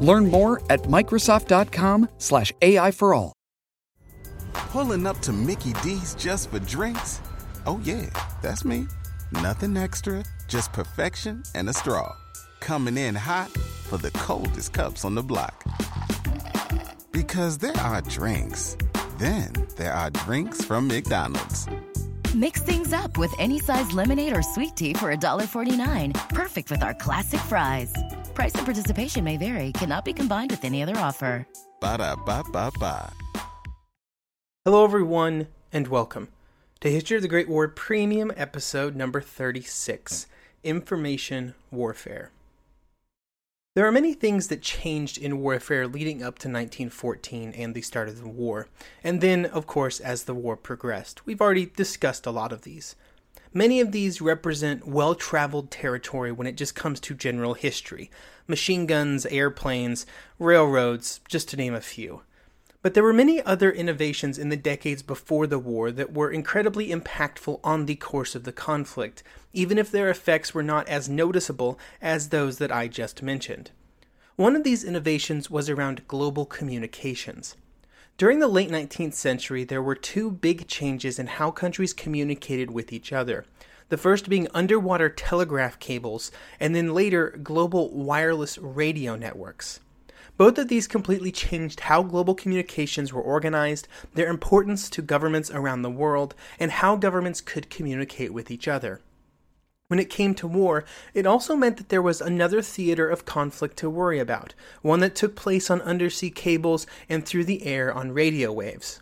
Learn more at Microsoft.com/slash AI for all. Pulling up to Mickey D's just for drinks? Oh, yeah, that's me. Nothing extra, just perfection and a straw. Coming in hot for the coldest cups on the block. Because there are drinks, then there are drinks from McDonald's. Mix things up with any size lemonade or sweet tea for $1.49. Perfect with our classic fries. Price and participation may vary, cannot be combined with any other offer. Ba da ba ba ba. Hello, everyone, and welcome to History of the Great War Premium Episode number 36 Information Warfare. There are many things that changed in warfare leading up to 1914 and the start of the war, and then, of course, as the war progressed. We've already discussed a lot of these. Many of these represent well traveled territory when it just comes to general history machine guns, airplanes, railroads, just to name a few. But there were many other innovations in the decades before the war that were incredibly impactful on the course of the conflict, even if their effects were not as noticeable as those that I just mentioned. One of these innovations was around global communications. During the late 19th century, there were two big changes in how countries communicated with each other. The first being underwater telegraph cables, and then later global wireless radio networks. Both of these completely changed how global communications were organized, their importance to governments around the world, and how governments could communicate with each other. When it came to war, it also meant that there was another theater of conflict to worry about, one that took place on undersea cables and through the air on radio waves.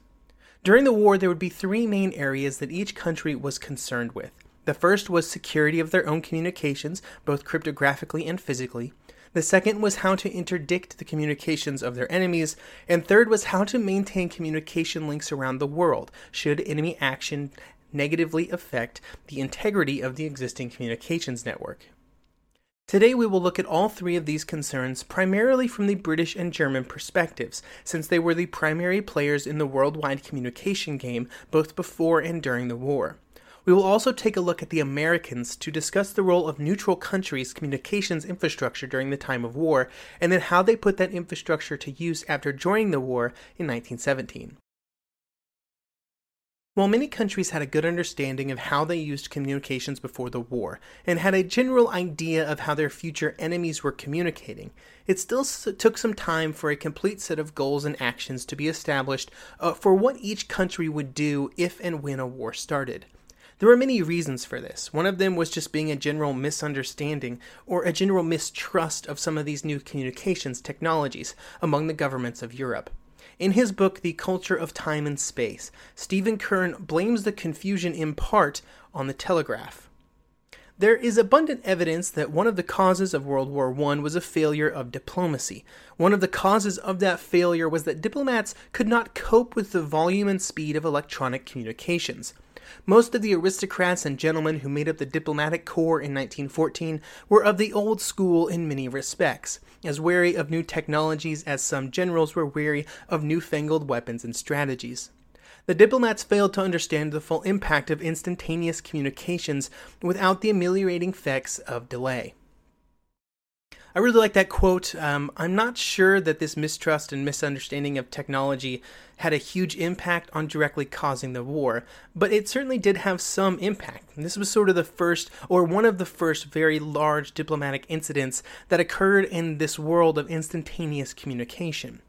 During the war, there would be three main areas that each country was concerned with. The first was security of their own communications, both cryptographically and physically. The second was how to interdict the communications of their enemies, and third was how to maintain communication links around the world should enemy action negatively affect the integrity of the existing communications network. Today, we will look at all three of these concerns primarily from the British and German perspectives, since they were the primary players in the worldwide communication game both before and during the war. We will also take a look at the Americans to discuss the role of neutral countries' communications infrastructure during the time of war, and then how they put that infrastructure to use after joining the war in 1917. While many countries had a good understanding of how they used communications before the war, and had a general idea of how their future enemies were communicating, it still took some time for a complete set of goals and actions to be established uh, for what each country would do if and when a war started. There were many reasons for this. One of them was just being a general misunderstanding or a general mistrust of some of these new communications technologies among the governments of Europe. In his book, The Culture of Time and Space, Stephen Kern blames the confusion in part on the telegraph. There is abundant evidence that one of the causes of World War I was a failure of diplomacy. One of the causes of that failure was that diplomats could not cope with the volume and speed of electronic communications. Most of the aristocrats and gentlemen who made up the diplomatic corps in 1914 were of the old school in many respects, as wary of new technologies as some generals were wary of newfangled weapons and strategies. The diplomats failed to understand the full impact of instantaneous communications without the ameliorating effects of delay. I really like that quote. Um, I'm not sure that this mistrust and misunderstanding of technology had a huge impact on directly causing the war, but it certainly did have some impact. And this was sort of the first, or one of the first, very large diplomatic incidents that occurred in this world of instantaneous communication.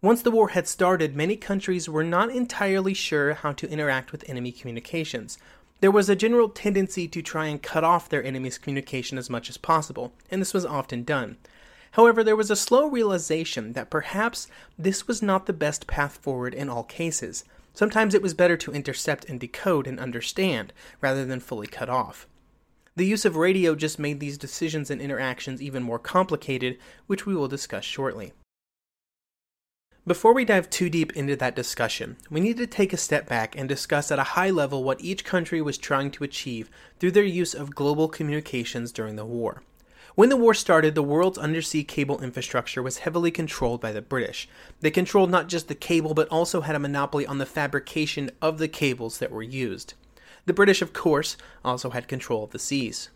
Once the war had started, many countries were not entirely sure how to interact with enemy communications. There was a general tendency to try and cut off their enemy's communication as much as possible, and this was often done. However, there was a slow realization that perhaps this was not the best path forward in all cases. Sometimes it was better to intercept and decode and understand, rather than fully cut off. The use of radio just made these decisions and interactions even more complicated, which we will discuss shortly. Before we dive too deep into that discussion, we need to take a step back and discuss at a high level what each country was trying to achieve through their use of global communications during the war. When the war started, the world's undersea cable infrastructure was heavily controlled by the British. They controlled not just the cable, but also had a monopoly on the fabrication of the cables that were used. The British, of course, also had control of the seas.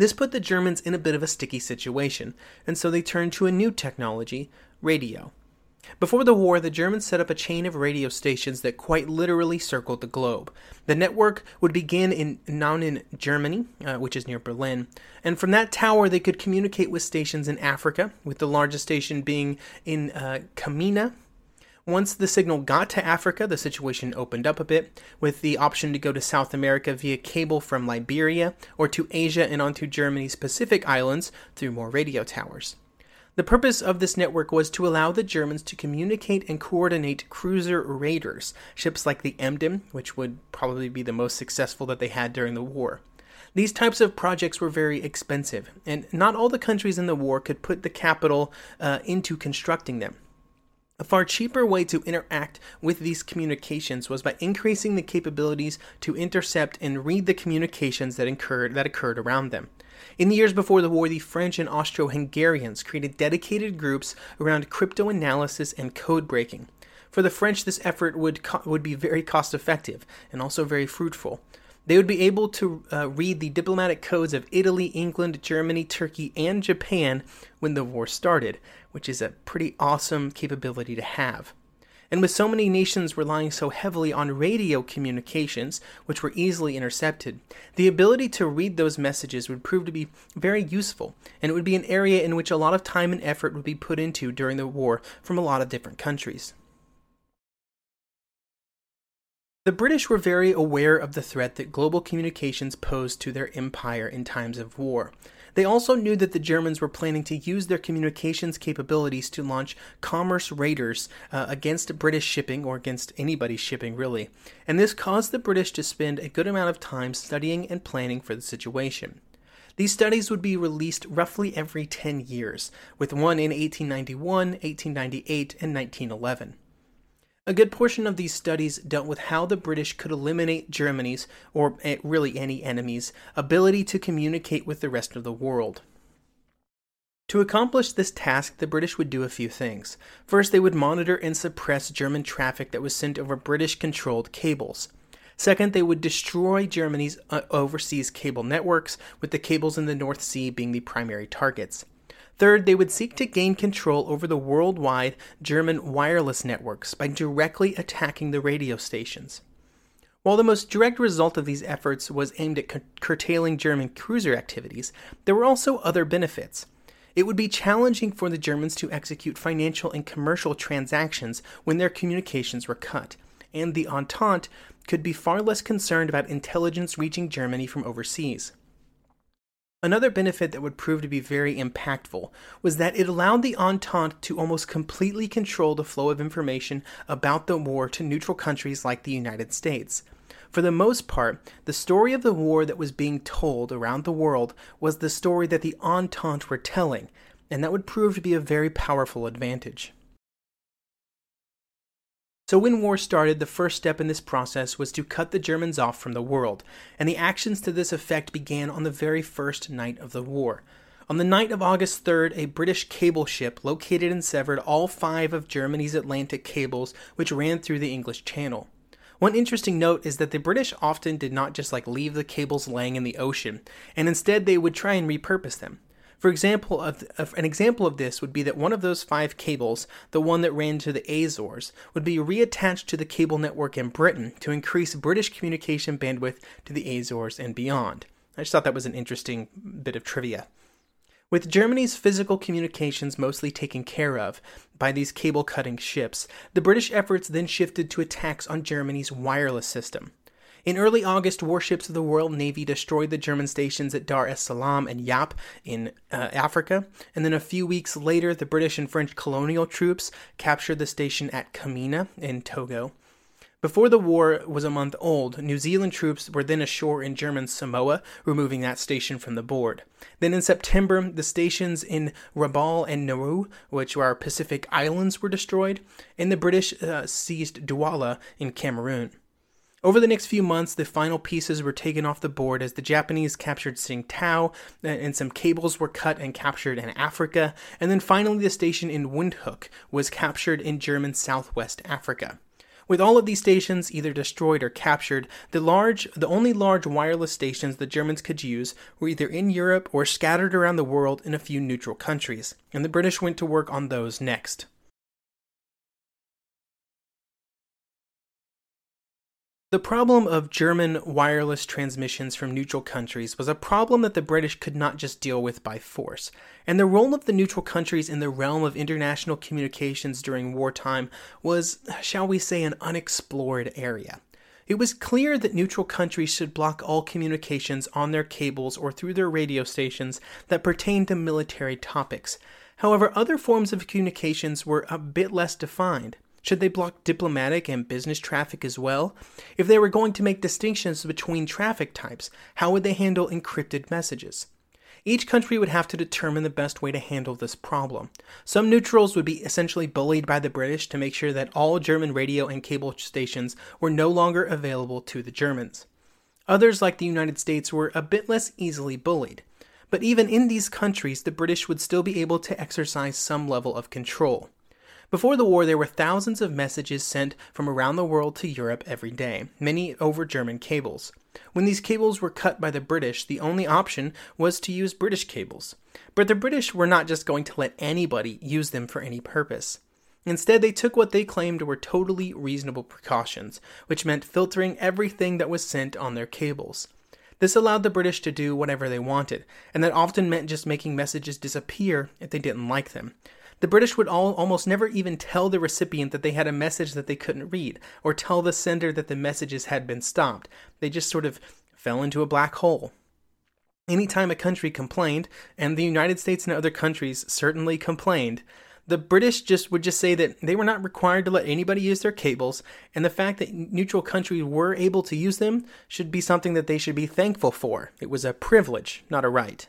This put the Germans in a bit of a sticky situation, and so they turned to a new technology radio. Before the war, the Germans set up a chain of radio stations that quite literally circled the globe. The network would begin in Nauen, Germany, uh, which is near Berlin, and from that tower they could communicate with stations in Africa, with the largest station being in uh, Kamina. Once the signal got to Africa, the situation opened up a bit, with the option to go to South America via cable from Liberia or to Asia and onto Germany's Pacific Islands through more radio towers. The purpose of this network was to allow the Germans to communicate and coordinate cruiser raiders, ships like the Emden, which would probably be the most successful that they had during the war. These types of projects were very expensive, and not all the countries in the war could put the capital uh, into constructing them. A far cheaper way to interact with these communications was by increasing the capabilities to intercept and read the communications that occurred, that occurred around them. In the years before the war, the French and Austro Hungarians created dedicated groups around cryptanalysis and code breaking. For the French, this effort would, co- would be very cost effective and also very fruitful. They would be able to uh, read the diplomatic codes of Italy, England, Germany, Turkey, and Japan when the war started, which is a pretty awesome capability to have. And with so many nations relying so heavily on radio communications, which were easily intercepted, the ability to read those messages would prove to be very useful, and it would be an area in which a lot of time and effort would be put into during the war from a lot of different countries. The British were very aware of the threat that global communications posed to their empire in times of war. They also knew that the Germans were planning to use their communications capabilities to launch commerce raiders uh, against British shipping or against anybody's shipping, really. And this caused the British to spend a good amount of time studying and planning for the situation. These studies would be released roughly every 10 years, with one in 1891, 1898, and 1911. A good portion of these studies dealt with how the British could eliminate Germany's, or eh, really any enemy's, ability to communicate with the rest of the world. To accomplish this task, the British would do a few things. First, they would monitor and suppress German traffic that was sent over British controlled cables. Second, they would destroy Germany's uh, overseas cable networks, with the cables in the North Sea being the primary targets. Third, they would seek to gain control over the worldwide German wireless networks by directly attacking the radio stations. While the most direct result of these efforts was aimed at curtailing German cruiser activities, there were also other benefits. It would be challenging for the Germans to execute financial and commercial transactions when their communications were cut, and the Entente could be far less concerned about intelligence reaching Germany from overseas. Another benefit that would prove to be very impactful was that it allowed the Entente to almost completely control the flow of information about the war to neutral countries like the United States. For the most part, the story of the war that was being told around the world was the story that the Entente were telling, and that would prove to be a very powerful advantage. So, when war started, the first step in this process was to cut the Germans off from the world, and the actions to this effect began on the very first night of the war. On the night of August 3rd, a British cable ship located and severed all five of Germany's Atlantic cables which ran through the English Channel. One interesting note is that the British often did not just like leave the cables laying in the ocean, and instead they would try and repurpose them. For example, of, an example of this would be that one of those five cables, the one that ran to the Azores, would be reattached to the cable network in Britain to increase British communication bandwidth to the Azores and beyond. I just thought that was an interesting bit of trivia. With Germany's physical communications mostly taken care of by these cable cutting ships, the British efforts then shifted to attacks on Germany's wireless system. In early August, warships of the Royal Navy destroyed the German stations at Dar es Salaam and Yap in uh, Africa, and then a few weeks later, the British and French colonial troops captured the station at Kamina in Togo. Before the war was a month old, New Zealand troops were then ashore in German Samoa, removing that station from the board. Then in September, the stations in Rabaul and Nauru, which were Pacific islands, were destroyed, and the British uh, seized Douala in Cameroon. Over the next few months, the final pieces were taken off the board as the Japanese captured Tsingtao, uh, and some cables were cut and captured in Africa, and then finally the station in Windhoek was captured in German Southwest Africa. With all of these stations either destroyed or captured, the large the only large wireless stations the Germans could use were either in Europe or scattered around the world in a few neutral countries, and the British went to work on those next. The problem of German wireless transmissions from neutral countries was a problem that the British could not just deal with by force, and the role of the neutral countries in the realm of international communications during wartime was, shall we say, an unexplored area. It was clear that neutral countries should block all communications on their cables or through their radio stations that pertained to military topics. However, other forms of communications were a bit less defined. Should they block diplomatic and business traffic as well? If they were going to make distinctions between traffic types, how would they handle encrypted messages? Each country would have to determine the best way to handle this problem. Some neutrals would be essentially bullied by the British to make sure that all German radio and cable stations were no longer available to the Germans. Others, like the United States, were a bit less easily bullied. But even in these countries, the British would still be able to exercise some level of control. Before the war, there were thousands of messages sent from around the world to Europe every day, many over German cables. When these cables were cut by the British, the only option was to use British cables. But the British were not just going to let anybody use them for any purpose. Instead, they took what they claimed were totally reasonable precautions, which meant filtering everything that was sent on their cables. This allowed the British to do whatever they wanted, and that often meant just making messages disappear if they didn't like them. The British would all, almost never even tell the recipient that they had a message that they couldn't read, or tell the sender that the messages had been stopped. They just sort of fell into a black hole. Anytime a country complained, and the United States and other countries certainly complained, the British just would just say that they were not required to let anybody use their cables, and the fact that neutral countries were able to use them should be something that they should be thankful for. It was a privilege, not a right.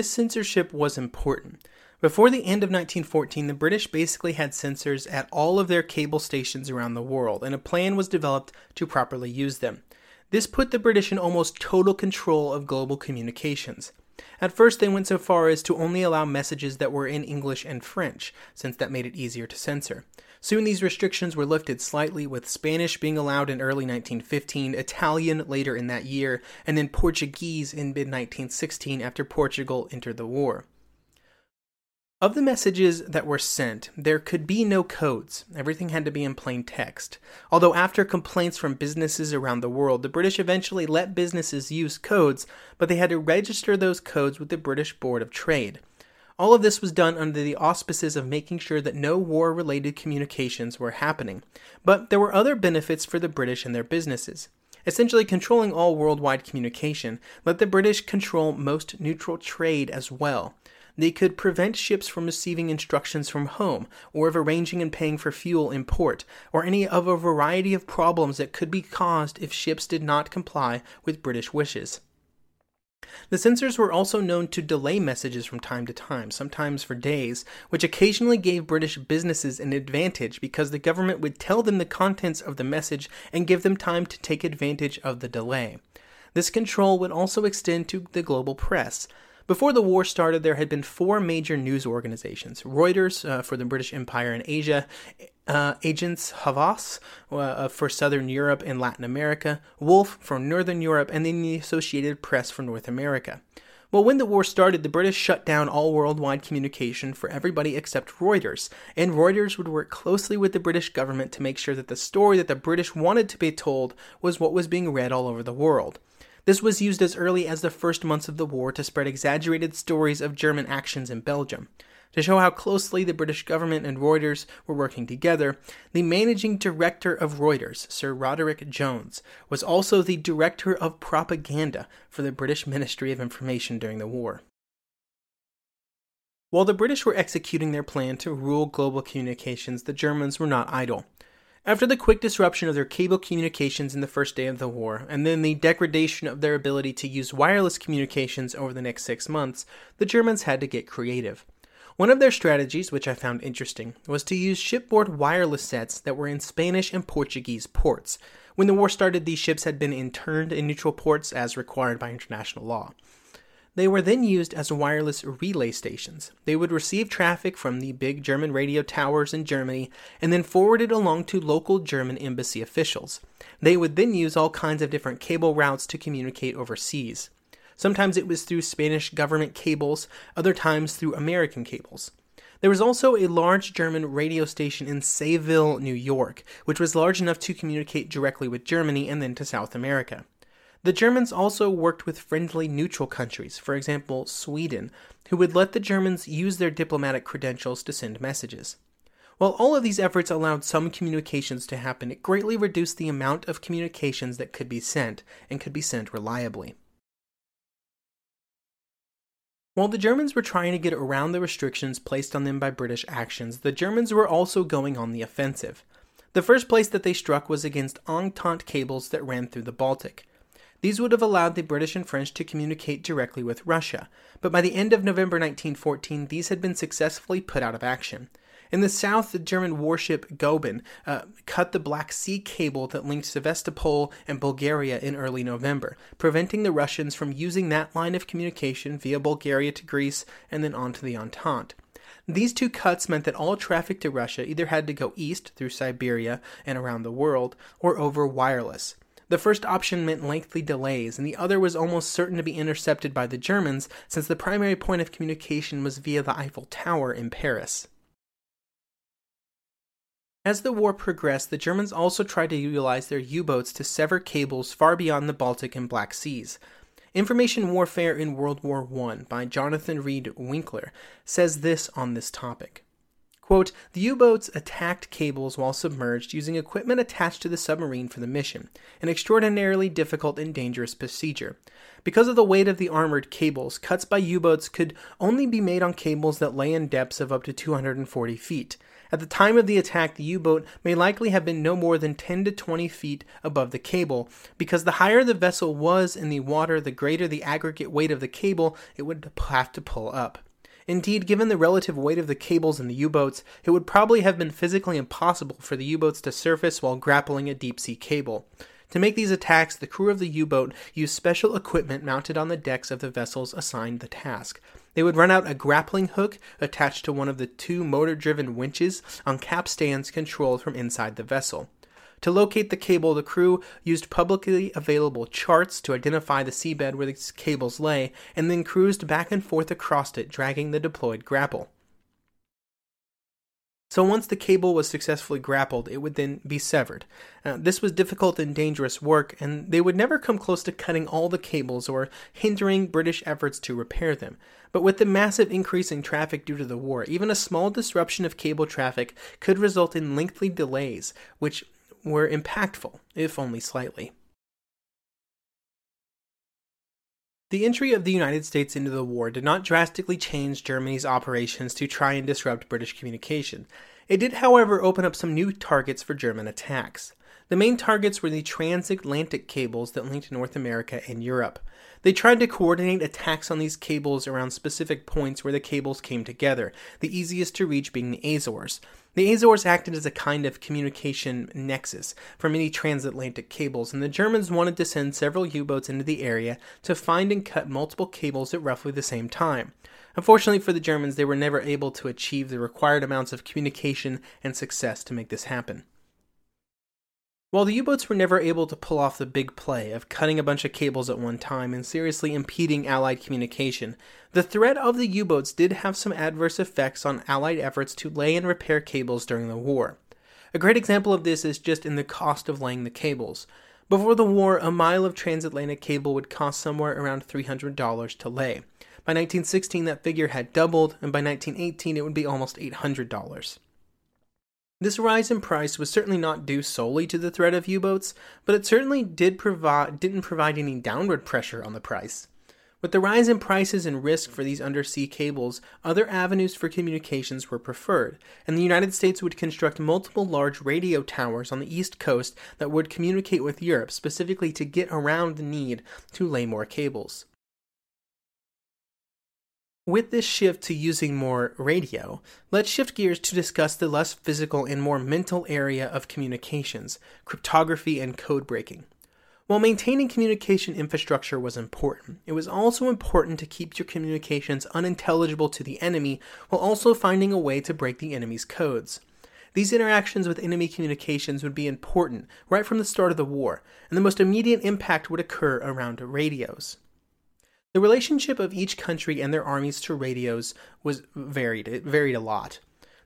This censorship was important. Before the end of 1914, the British basically had censors at all of their cable stations around the world, and a plan was developed to properly use them. This put the British in almost total control of global communications. At first, they went so far as to only allow messages that were in English and French, since that made it easier to censor. Soon these restrictions were lifted slightly, with Spanish being allowed in early 1915, Italian later in that year, and then Portuguese in mid 1916 after Portugal entered the war. Of the messages that were sent, there could be no codes. Everything had to be in plain text. Although, after complaints from businesses around the world, the British eventually let businesses use codes, but they had to register those codes with the British Board of Trade. All of this was done under the auspices of making sure that no war related communications were happening. But there were other benefits for the British and their businesses. Essentially, controlling all worldwide communication let the British control most neutral trade as well. They could prevent ships from receiving instructions from home, or of arranging and paying for fuel in port, or any of a variety of problems that could be caused if ships did not comply with British wishes. The censors were also known to delay messages from time to time, sometimes for days, which occasionally gave British businesses an advantage because the government would tell them the contents of the message and give them time to take advantage of the delay. This control would also extend to the global press. Before the war started, there had been four major news organizations Reuters uh, for the British Empire and Asia, uh, Havas uh, for Southern Europe and Latin America, Wolff for Northern Europe, and then the Associated Press for North America. Well, when the war started, the British shut down all worldwide communication for everybody except Reuters, and Reuters would work closely with the British government to make sure that the story that the British wanted to be told was what was being read all over the world. This was used as early as the first months of the war to spread exaggerated stories of German actions in Belgium. To show how closely the British government and Reuters were working together, the managing director of Reuters, Sir Roderick Jones, was also the director of propaganda for the British Ministry of Information during the war. While the British were executing their plan to rule global communications, the Germans were not idle. After the quick disruption of their cable communications in the first day of the war, and then the degradation of their ability to use wireless communications over the next six months, the Germans had to get creative. One of their strategies, which I found interesting, was to use shipboard wireless sets that were in Spanish and Portuguese ports. When the war started, these ships had been interned in neutral ports as required by international law. They were then used as wireless relay stations. They would receive traffic from the big German radio towers in Germany and then forward it along to local German embassy officials. They would then use all kinds of different cable routes to communicate overseas. Sometimes it was through Spanish government cables, other times through American cables. There was also a large German radio station in Sayville, New York, which was large enough to communicate directly with Germany and then to South America. The Germans also worked with friendly neutral countries, for example, Sweden, who would let the Germans use their diplomatic credentials to send messages. While all of these efforts allowed some communications to happen, it greatly reduced the amount of communications that could be sent and could be sent reliably. While the Germans were trying to get around the restrictions placed on them by British actions, the Germans were also going on the offensive. The first place that they struck was against Entente cables that ran through the Baltic. These would have allowed the British and French to communicate directly with Russia, but by the end of November 1914, these had been successfully put out of action. In the south, the German warship Goeben uh, cut the Black Sea cable that linked Sevastopol and Bulgaria in early November, preventing the Russians from using that line of communication via Bulgaria to Greece and then on to the Entente. These two cuts meant that all traffic to Russia either had to go east through Siberia and around the world, or over wireless. The first option meant lengthy delays, and the other was almost certain to be intercepted by the Germans, since the primary point of communication was via the Eiffel Tower in Paris. As the war progressed, the Germans also tried to utilize their U boats to sever cables far beyond the Baltic and Black Seas. Information Warfare in World War I by Jonathan Reed Winkler says this on this topic. Quote, the U boats attacked cables while submerged using equipment attached to the submarine for the mission, an extraordinarily difficult and dangerous procedure. Because of the weight of the armored cables, cuts by U boats could only be made on cables that lay in depths of up to 240 feet. At the time of the attack, the U boat may likely have been no more than 10 to 20 feet above the cable, because the higher the vessel was in the water, the greater the aggregate weight of the cable it would have to pull up. Indeed, given the relative weight of the cables in the U boats, it would probably have been physically impossible for the U boats to surface while grappling a deep sea cable. To make these attacks, the crew of the U boat used special equipment mounted on the decks of the vessels assigned the task. They would run out a grappling hook attached to one of the two motor driven winches on capstans controlled from inside the vessel. To locate the cable, the crew used publicly available charts to identify the seabed where the cables lay, and then cruised back and forth across it, dragging the deployed grapple. So once the cable was successfully grappled, it would then be severed. Uh, this was difficult and dangerous work, and they would never come close to cutting all the cables or hindering British efforts to repair them. But with the massive increase in traffic due to the war, even a small disruption of cable traffic could result in lengthy delays, which were impactful, if only slightly. The entry of the United States into the war did not drastically change Germany's operations to try and disrupt British communication. It did, however, open up some new targets for German attacks. The main targets were the transatlantic cables that linked North America and Europe. They tried to coordinate attacks on these cables around specific points where the cables came together, the easiest to reach being the Azores. The Azores acted as a kind of communication nexus for many transatlantic cables, and the Germans wanted to send several U boats into the area to find and cut multiple cables at roughly the same time. Unfortunately for the Germans, they were never able to achieve the required amounts of communication and success to make this happen. While the U boats were never able to pull off the big play of cutting a bunch of cables at one time and seriously impeding Allied communication, the threat of the U boats did have some adverse effects on Allied efforts to lay and repair cables during the war. A great example of this is just in the cost of laying the cables. Before the war, a mile of transatlantic cable would cost somewhere around $300 to lay. By 1916, that figure had doubled, and by 1918, it would be almost $800. This rise in price was certainly not due solely to the threat of U-boats, but it certainly did provide didn't provide any downward pressure on the price. With the rise in prices and risk for these undersea cables, other avenues for communications were preferred, and the United States would construct multiple large radio towers on the east coast that would communicate with Europe specifically to get around the need to lay more cables. With this shift to using more radio, let's shift gears to discuss the less physical and more mental area of communications, cryptography and code breaking. While maintaining communication infrastructure was important, it was also important to keep your communications unintelligible to the enemy while also finding a way to break the enemy's codes. These interactions with enemy communications would be important right from the start of the war, and the most immediate impact would occur around radios. The relationship of each country and their armies to radios was varied. It varied a lot.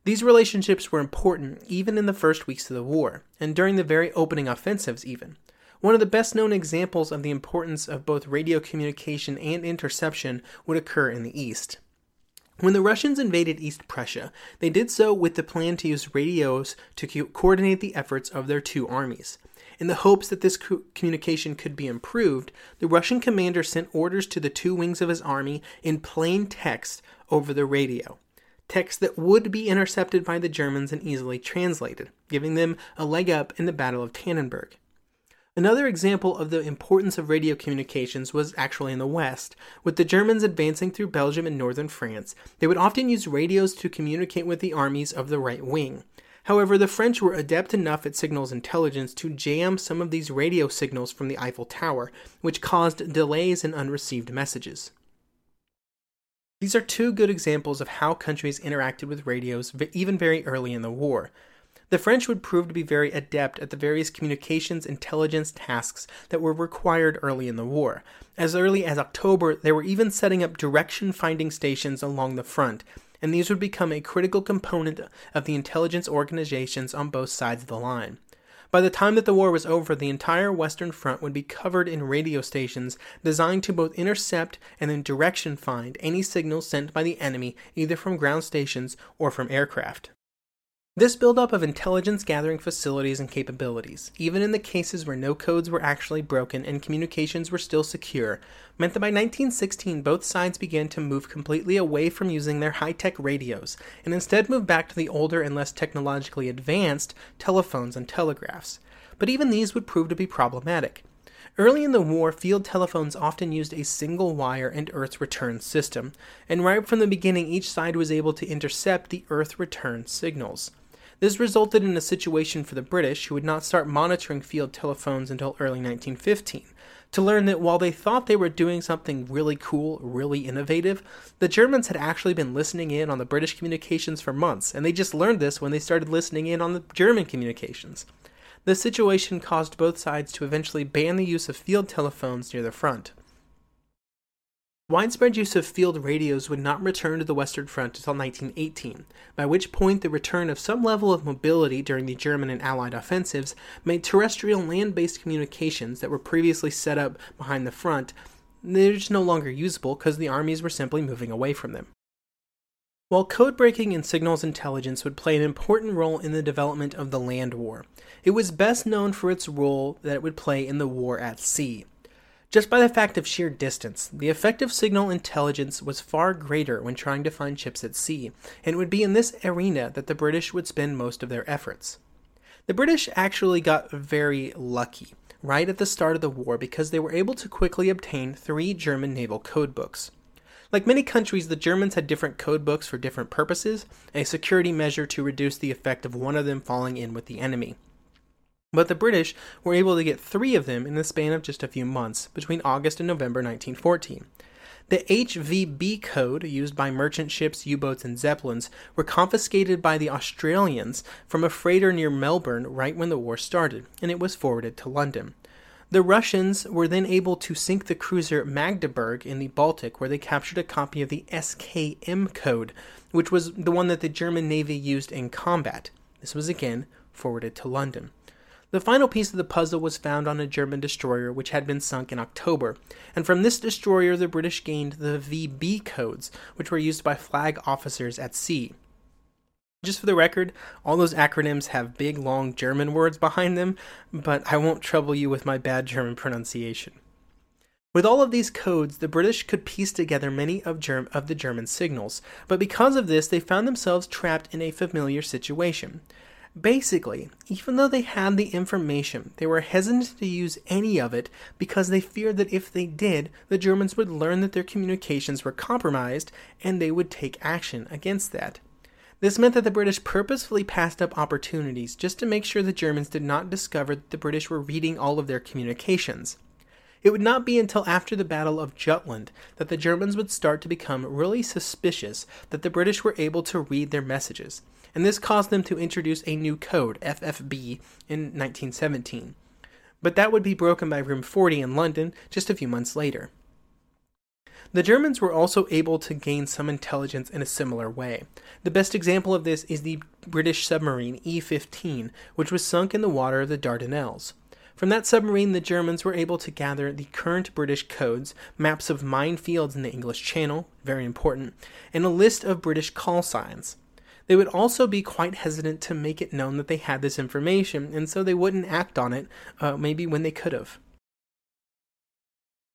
These relationships were important even in the first weeks of the war, and during the very opening offensives, even. One of the best known examples of the importance of both radio communication and interception would occur in the East. When the Russians invaded East Prussia, they did so with the plan to use radios to co- coordinate the efforts of their two armies. In the hopes that this co- communication could be improved, the Russian commander sent orders to the two wings of his army in plain text over the radio. Text that would be intercepted by the Germans and easily translated, giving them a leg up in the Battle of Tannenberg. Another example of the importance of radio communications was actually in the West. With the Germans advancing through Belgium and northern France, they would often use radios to communicate with the armies of the right wing. However, the French were adept enough at signals intelligence to jam some of these radio signals from the Eiffel Tower, which caused delays in unreceived messages. These are two good examples of how countries interacted with radios even very early in the war. The French would prove to be very adept at the various communications intelligence tasks that were required early in the war. As early as October, they were even setting up direction finding stations along the front, and these would become a critical component of the intelligence organizations on both sides of the line. By the time that the war was over, the entire Western Front would be covered in radio stations designed to both intercept and then direction find any signals sent by the enemy either from ground stations or from aircraft. This buildup of intelligence gathering facilities and capabilities, even in the cases where no codes were actually broken and communications were still secure, meant that by 1916 both sides began to move completely away from using their high tech radios and instead moved back to the older and less technologically advanced telephones and telegraphs. But even these would prove to be problematic. Early in the war, field telephones often used a single wire and Earth return system, and right from the beginning, each side was able to intercept the Earth return signals. This resulted in a situation for the British, who would not start monitoring field telephones until early 1915, to learn that while they thought they were doing something really cool, really innovative, the Germans had actually been listening in on the British communications for months, and they just learned this when they started listening in on the German communications. This situation caused both sides to eventually ban the use of field telephones near the front. Widespread use of field radios would not return to the Western Front until 1918, by which point the return of some level of mobility during the German and Allied offensives made terrestrial land based communications that were previously set up behind the front they're just no longer usable because the armies were simply moving away from them. While code breaking and signals intelligence would play an important role in the development of the land war, it was best known for its role that it would play in the war at sea. Just by the fact of sheer distance, the effective signal intelligence was far greater when trying to find ships at sea, and it would be in this arena that the British would spend most of their efforts. The British actually got very lucky right at the start of the war because they were able to quickly obtain three German naval codebooks. Like many countries, the Germans had different codebooks for different purposes, a security measure to reduce the effect of one of them falling in with the enemy. But the British were able to get three of them in the span of just a few months, between August and November 1914. The HVB code used by merchant ships, U boats, and Zeppelins were confiscated by the Australians from a freighter near Melbourne right when the war started, and it was forwarded to London. The Russians were then able to sink the cruiser Magdeburg in the Baltic, where they captured a copy of the SKM code, which was the one that the German Navy used in combat. This was again forwarded to London. The final piece of the puzzle was found on a German destroyer which had been sunk in October, and from this destroyer the British gained the VB codes, which were used by flag officers at sea. Just for the record, all those acronyms have big long German words behind them, but I won't trouble you with my bad German pronunciation. With all of these codes, the British could piece together many of, Germ- of the German signals, but because of this, they found themselves trapped in a familiar situation. Basically, even though they had the information, they were hesitant to use any of it because they feared that if they did, the Germans would learn that their communications were compromised and they would take action against that. This meant that the British purposefully passed up opportunities just to make sure the Germans did not discover that the British were reading all of their communications. It would not be until after the Battle of Jutland that the Germans would start to become really suspicious that the British were able to read their messages, and this caused them to introduce a new code, FFB, in 1917. But that would be broken by Room 40 in London just a few months later. The Germans were also able to gain some intelligence in a similar way. The best example of this is the British submarine E 15, which was sunk in the water of the Dardanelles. From that submarine, the Germans were able to gather the current British codes, maps of minefields in the English Channel, very important, and a list of British call signs. They would also be quite hesitant to make it known that they had this information, and so they wouldn't act on it, uh, maybe when they could have.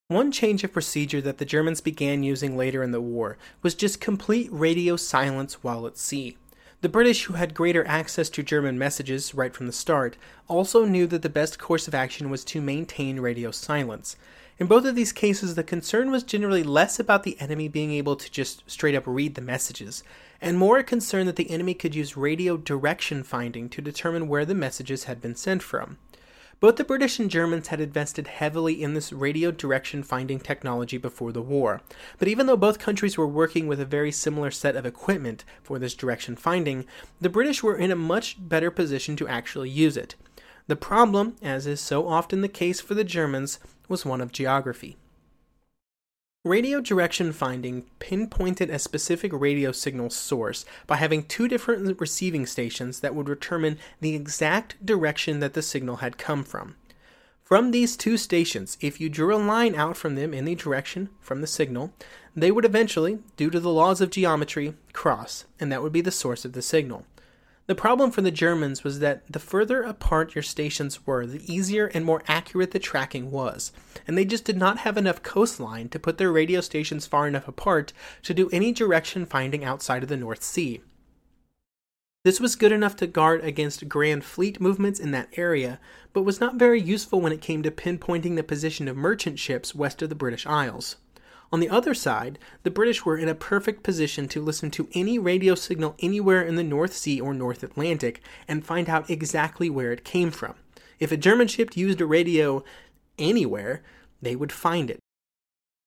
One change of procedure that the Germans began using later in the war was just complete radio silence while at sea. The British, who had greater access to German messages right from the start, also knew that the best course of action was to maintain radio silence. In both of these cases, the concern was generally less about the enemy being able to just straight up read the messages, and more a concern that the enemy could use radio direction finding to determine where the messages had been sent from. Both the British and Germans had invested heavily in this radio direction finding technology before the war, but even though both countries were working with a very similar set of equipment for this direction finding, the British were in a much better position to actually use it. The problem, as is so often the case for the Germans, was one of geography. Radio direction finding pinpointed a specific radio signal source by having two different receiving stations that would determine the exact direction that the signal had come from. From these two stations, if you drew a line out from them in the direction from the signal, they would eventually, due to the laws of geometry, cross, and that would be the source of the signal. The problem for the Germans was that the further apart your stations were, the easier and more accurate the tracking was, and they just did not have enough coastline to put their radio stations far enough apart to do any direction finding outside of the North Sea. This was good enough to guard against grand fleet movements in that area, but was not very useful when it came to pinpointing the position of merchant ships west of the British Isles. On the other side, the British were in a perfect position to listen to any radio signal anywhere in the North Sea or North Atlantic and find out exactly where it came from. If a German ship used a radio anywhere, they would find it.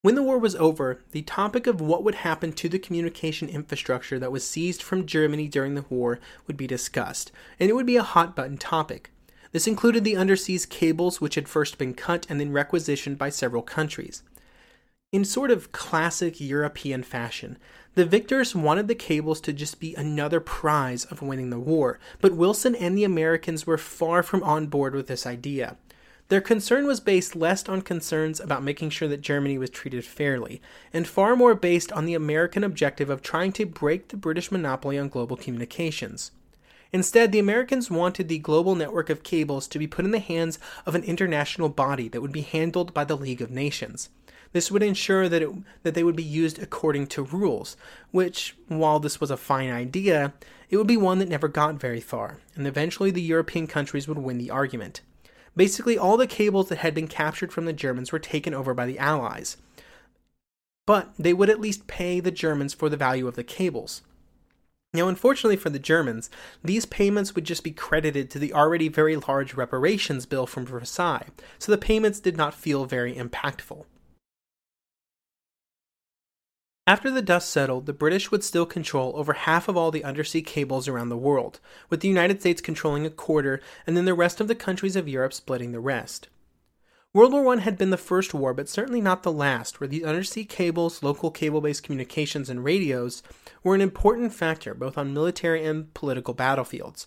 When the war was over, the topic of what would happen to the communication infrastructure that was seized from Germany during the war would be discussed, and it would be a hot button topic. This included the underseas cables, which had first been cut and then requisitioned by several countries. In sort of classic European fashion, the victors wanted the cables to just be another prize of winning the war, but Wilson and the Americans were far from on board with this idea. Their concern was based less on concerns about making sure that Germany was treated fairly, and far more based on the American objective of trying to break the British monopoly on global communications. Instead, the Americans wanted the global network of cables to be put in the hands of an international body that would be handled by the League of Nations. This would ensure that, it, that they would be used according to rules, which, while this was a fine idea, it would be one that never got very far, and eventually the European countries would win the argument. Basically, all the cables that had been captured from the Germans were taken over by the Allies. But they would at least pay the Germans for the value of the cables. Now, unfortunately for the Germans, these payments would just be credited to the already very large reparations bill from Versailles, so the payments did not feel very impactful. After the dust settled, the British would still control over half of all the undersea cables around the world, with the United States controlling a quarter and then the rest of the countries of Europe splitting the rest. World War I had been the first war, but certainly not the last, where these undersea cables, local cable based communications, and radios were an important factor both on military and political battlefields,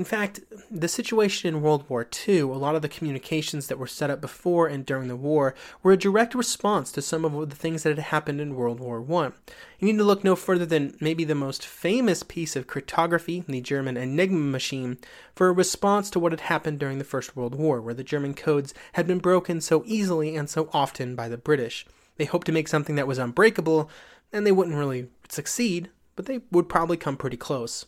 in fact, the situation in World War II, a lot of the communications that were set up before and during the war, were a direct response to some of the things that had happened in World War I. You need to look no further than maybe the most famous piece of cryptography, the German Enigma machine, for a response to what had happened during the First World War, where the German codes had been broken so easily and so often by the British. They hoped to make something that was unbreakable, and they wouldn't really succeed, but they would probably come pretty close.